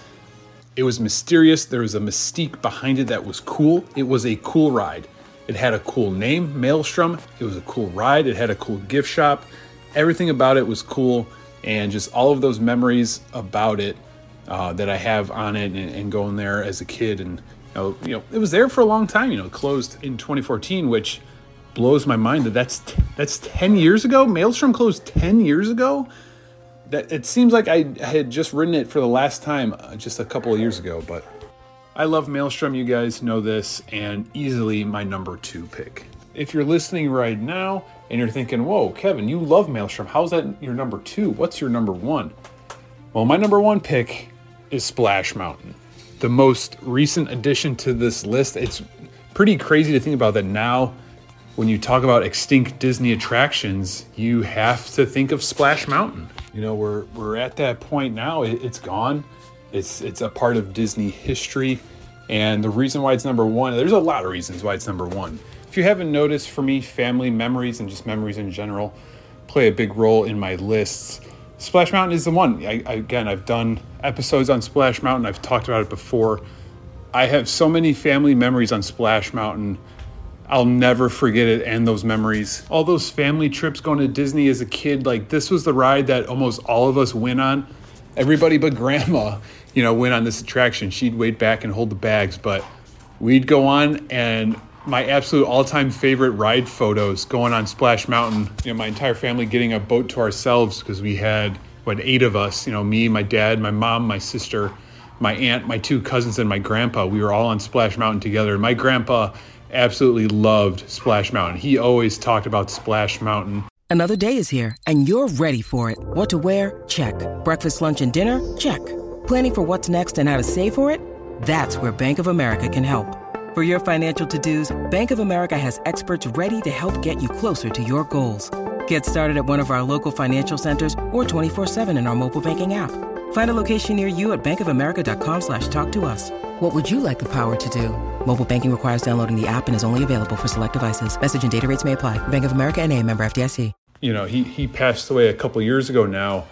[SPEAKER 1] it was mysterious. There was a mystique behind it that was cool. It was a cool ride. It had a cool name maelstrom. It was a cool ride. It had a cool gift shop everything about it was cool and just all of those memories about it uh, that i have on it and, and, going there as a kid and you know, you know it was there for a long time you know closed in 2014 which blows my mind that that's that's 10 years ago. Maelstrom closed 10 years ago. That it seems like I had just written it for the last time uh, just a couple of years ago, but I love Maelstrom. You guys know this, and easily my number two pick. If you're listening right now and you're thinking, "Whoa, Kevin, you love Maelstrom. How's that your number two? What's your number one?" Well, my number one pick is Splash Mountain, the most recent addition to this list. It's pretty crazy to think about that now when you talk about extinct Disney attractions, you have to think of Splash Mountain. You know, we're we're at that point now. It, has gone. It's it's a part of Disney history, and the reason why it's number one. There's a lot of reasons why it's number one. If you haven't noticed, for me, family memories and just memories in general play a big role in my lists. Splash Mountain is the one. I, again, I've done episodes on Splash Mountain. I've talked about it before. I have so many family memories on Splash Mountain I'll never forget it and those memories. All those family trips going to Disney as a kid, like this was the ride that almost all of us went on. everybody but grandma, you know, went on this attraction. She'd wait back and hold the bags, but we'd go on and my absolute all-time favorite ride photos going on Splash Mountain. You know, my entire family getting a boat to ourselves because we had what eight of us. You know, me, my dad, my mom, my sister, my aunt, my two cousins, and my grandpa. We were all on Splash Mountain together. My grandpa absolutely loved Splash Mountain. He always talked about Splash Mountain.
[SPEAKER 3] Another day is here, and you're ready for it. What to wear? Check. Breakfast, lunch, and dinner? Check. Planning for what's next and how to save for it? That's where Bank of America can help. For your financial to-dos, Bank of America has experts ready to help get you closer to your goals. Get started at one of our local financial centers or 24-7 in our mobile banking app. Find a location near you at bankofamerica.com slash talk to us. What would you like the power to do? Mobile banking requires downloading the app and is only available for select devices. Message and data rates may apply. Bank of America and a member FDIC.
[SPEAKER 1] You know, he, he passed away a couple years ago now.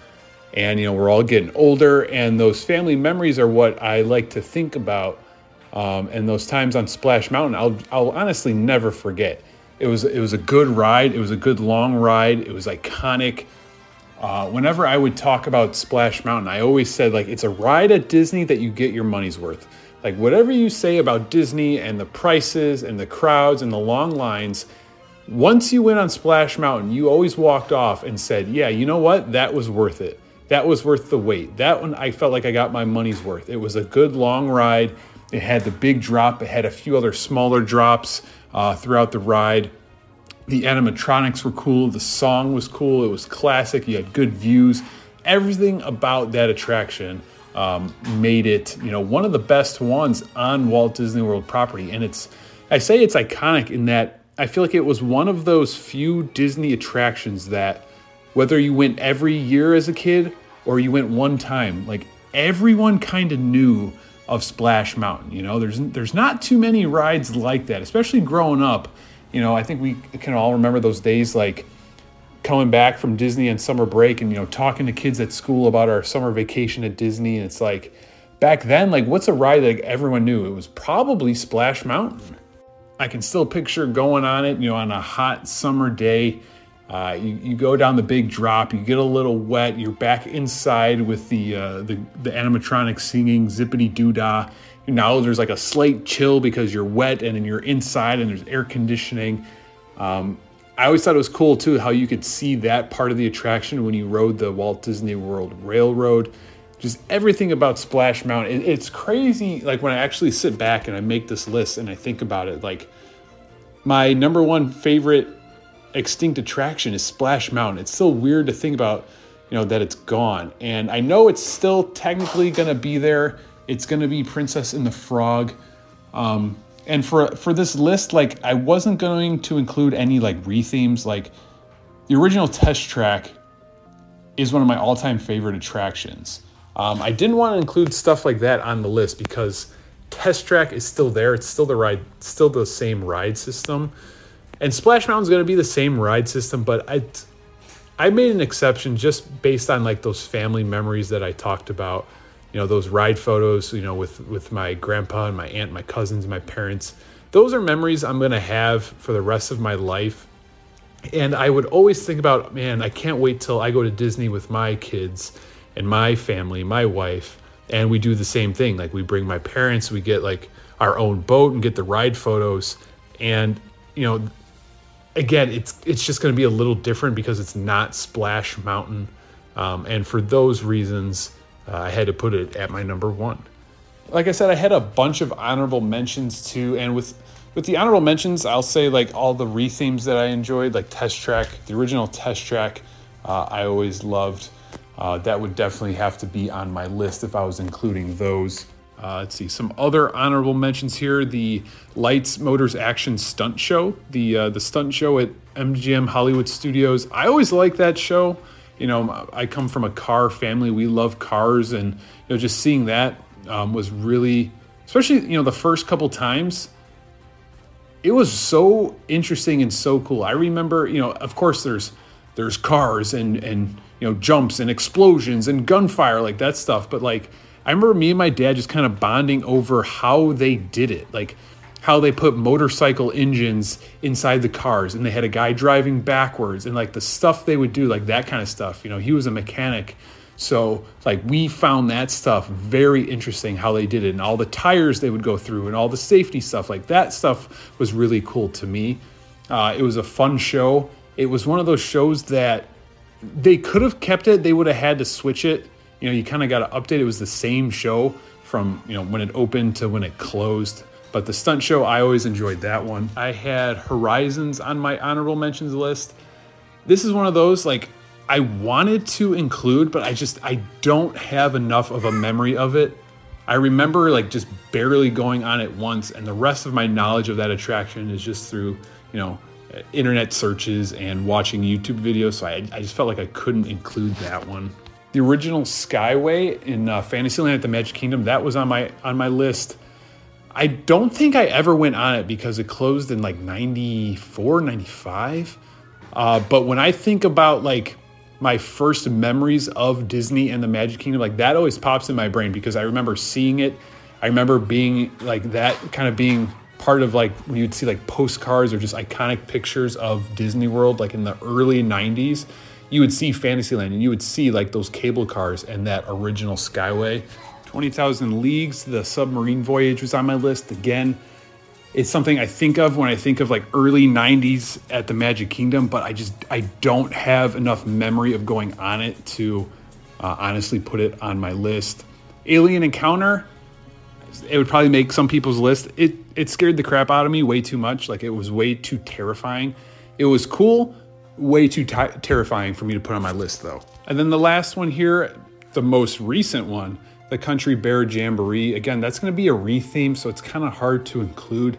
[SPEAKER 1] And, you know, we're all getting older. And those family memories are what I like to think about – um, and those times on Splash Mountain, I'll, I'll honestly never forget. It was it was a good ride. It was a good long ride. It was iconic. Uh, whenever I would talk about Splash Mountain, I always said like it's a ride at Disney that you get your money's worth. Like whatever you say about Disney and the prices and the crowds and the long lines, once you went on Splash Mountain, you always walked off and said, "Yeah, you know what? That was worth it. That was worth the wait. That one I felt like I got my money's worth. It was a good long ride. It had the big drop, it had a few other smaller drops uh, throughout the ride. The animatronics were cool, the song was cool, it was classic, you had good views. Everything about that attraction um, made it, you know, one of the best ones on Walt Disney World property. And it's, I say it's iconic in that I feel like it was one of those few Disney attractions that, whether you went every year as a kid or you went one time, like everyone kind of knew of Splash Mountain. You know, there's there's not too many rides like that, especially growing up. You know, I think we can all remember those days like coming back from Disney and summer break and you know talking to kids at school about our summer vacation at Disney and it's like back then like what's a ride that everyone knew? It was probably Splash Mountain. I can still picture going on it, you know, on a hot summer day uh, you, you go down the big drop, you get a little wet, you're back inside with the uh, the, the animatronic singing Zip-a-Dee-Doo-Dah. Now there's like a slight chill because you're wet and then you're inside and there's air conditioning. Um, I always thought it was cool too how you could see that part of the attraction when you rode the Walt Disney World Railroad. Just everything about Splash Mountain. It, it's crazy. Like when I actually sit back and I make this list and I think about it, like my number one favorite extinct attraction is Splash Mountain. It's still weird to think about, you know, that it's gone. And I know it's still technically to be there. It's to be Princess and the Frog. Um, and for for this list, like I wasn't going to include any like rethemes. Like the original Test Track is one of my all-time favorite attractions. Um, I didn't want to include stuff like that on the list because Test Track is still there. It's still the ride, still the same ride system. And Splash Mountain's going to be the same ride system, but I I made an exception just based on like those family memories that I talked about. You know, those ride photos, you know, with with my grandpa and my aunt, my cousins, my parents. Those are memories I'm going to have for the rest of my life. And I would always think about, man, I can't wait till I go to Disney with my kids and my family, my wife, and we do the same thing. Like we bring my parents, we get like our own boat and get the ride photos. And, you know, again, it's it's just going to be a little different because it's not Splash Mountain, um, and for those reasons, uh, I had to put it at my number one. Like I said, I had a bunch of honorable mentions too, and with with the honorable mentions, I'll say like all the rethemes that I enjoyed, like Test Track, the original Test Track, uh, I always loved. Uh, that would definitely have to be on my list if I was including those. Uh, let's see some other honorable mentions here: the Lights, Motors, Action Stunt Show, the uh, the stunt show at MGM Hollywood Studios. I always like that show. You know, I come from a car family; we love cars, and you know, just seeing that um, was really, especially you know, the first couple times. It was so interesting and so cool. I remember, you know, of course, there's there's cars and and you know jumps and explosions and gunfire like that stuff, but like I remember me and my dad just kind of bonding over how they did it. Like how they put motorcycle engines inside the cars and they had a guy driving backwards and like the stuff they would do, like that kind of stuff. You know, he was a mechanic. So, like, we found that stuff very interesting how they did it and all the tires they would go through and all the safety stuff. Like, that stuff was really cool to me. Uh, it was a fun show. It was one of those shows that they could have kept it, they would have had to switch it. You know, you kind of got to update. It was the same show from, you know, when it opened to when it closed. But the stunt show, I always enjoyed that one. I had Horizons on my honorable mentions list. This is one of those, like, I wanted to include, but I just I don't have enough of a memory of it. I remember like just barely going on it once, and the rest of my knowledge of that attraction is just through you know internet searches and watching YouTube videos. So I, I just felt like I couldn't include that one. The original Skyway in uh, Fantasyland at the Magic Kingdom that was on my on my list. I don't think I ever went on it because it closed in like 94, 95. Uh, but when I think about like my first memories of Disney and the Magic Kingdom, like that always pops in my brain because I remember seeing it. I remember being like that kind of being part of like when you'd see like postcards or just iconic pictures of Disney World, like in the early 90s, you would see Fantasyland and you would see like those cable cars and that original Skyway. 20,000 Leagues, the submarine voyage was on my list. Again, it's something I think of when I think of like early 90s at the Magic Kingdom, but I just I don't have enough memory of going on it to uh, honestly put it on my list. Alien Encounter, it would probably make some people's list. It it scared the crap out of me way too much. Like it was way too terrifying. It was cool, way too t- terrifying for me to put on my list though. And then the last one here, the most recent one, the Country Bear Jamboree. Again, that's going to be a retheme, so it's kind of hard to include.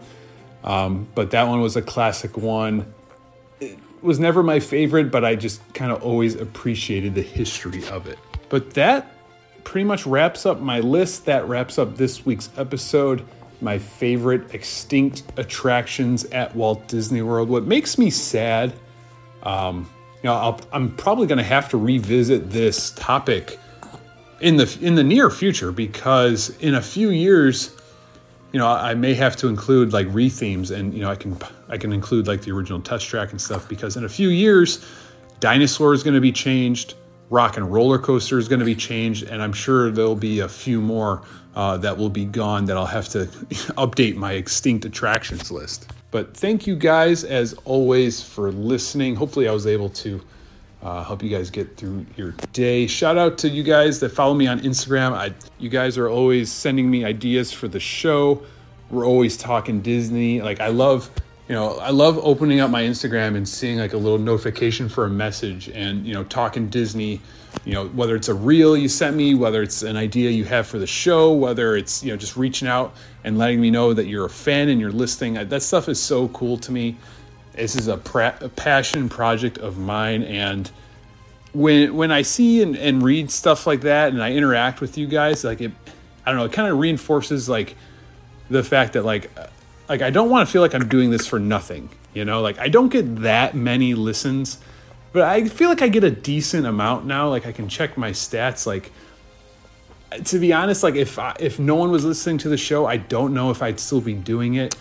[SPEAKER 1] Um, but that one was a classic one. It was never my favorite, but I just kind of always appreciated the history of it. But that pretty much wraps up my list. That wraps up this week's episode. My favorite extinct attractions at Walt Disney World. What makes me sad, um, you know, I'll, I'm probably going to have to revisit this topic in the in the near future because in a few years you know i may have to include like rethemes and you know i can i can include like the original test track and stuff because in a few years dinosaur is going to be changed rock and roller coaster is going to be changed and i'm sure there'll be a few more uh, that will be gone that i'll have to [laughs] update my extinct attractions list but thank you guys as always for listening hopefully i was able to uh, help you guys get through your day. Shout out to you guys that follow me on Instagram. I, you guys are always sending me ideas for the show. We're always talking Disney. Like I love, you know, I love opening up my Instagram and seeing like a little notification for a message and you know talking Disney. You know, whether it's a reel you sent me, whether it's an idea you have for the show, whether it's you know just reaching out and letting me know that you're a fan and you're listening. That stuff is so cool to me this is a, pra- a passion project of mine, and when when I see and, and read stuff like that, and I interact with you guys, like it, I don't know, it kind of reinforces like the fact that like like I don't want to feel like I'm doing this for nothing. You know, like I don't get that many listens, but I feel like I get a decent amount now. Like I can check my stats. Like to be honest, like if I, if no one was listening to the show, I don't know if I'd still be doing it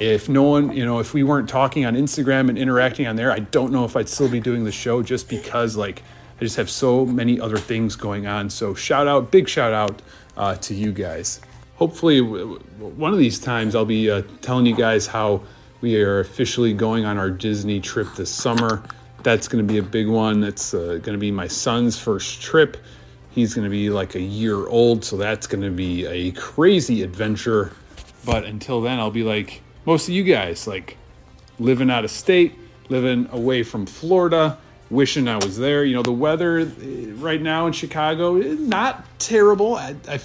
[SPEAKER 1] if no one, you know, if we weren't talking on Instagram and interacting on there, I don't know if I'd still be doing the show just because like I just have so many other things going on. So shout out, big shout out uh, to you guys. Hopefully, one of these times I'll be uh, telling you guys how we are officially going on our Disney trip this summer. That's going to be a big one. That's uh, going to be my son's first trip. He's going to be like a year old, so that's going to be a crazy adventure. But until then, I'll be like, most of you guys, like living out of state, living away from Florida, wishing I was there. You know, the weather eh, right now in Chicago is not terrible. I, I,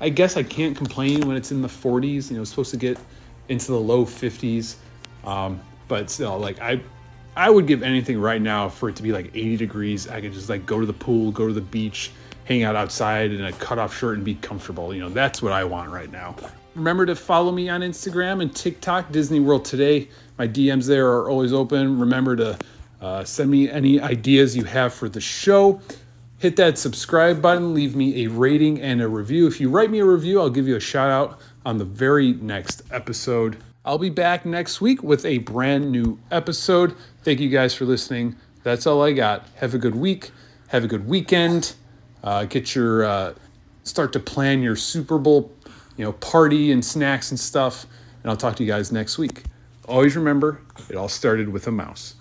[SPEAKER 1] I guess I can't complain when it's in the 40s. You know, it's supposed to get into the low 50s. Um, but still, like I, I would give anything right now for it to be like 80 degrees. I could just like go to the pool, go to the beach, hang out outside in a cutoff shirt and be comfortable. You know, that's what I want right now. Remember to follow me on Instagram and TikTok, Disney World Today. My DMs there are always open. Remember to uh, send me any ideas you have for the show. Hit that subscribe button, leave me a rating and a review. If you write me a review, I'll give you a shout out on the very next episode. I'll be back next week with a brand new episode. Thank you guys for listening. That's all I got. Have a good week. Have a good weekend. Uh, get your uh, start to plan your Super Bowl, you know, party and snacks and stuff. And I'll talk to you guys next week. Always remember, it all started with a mouse.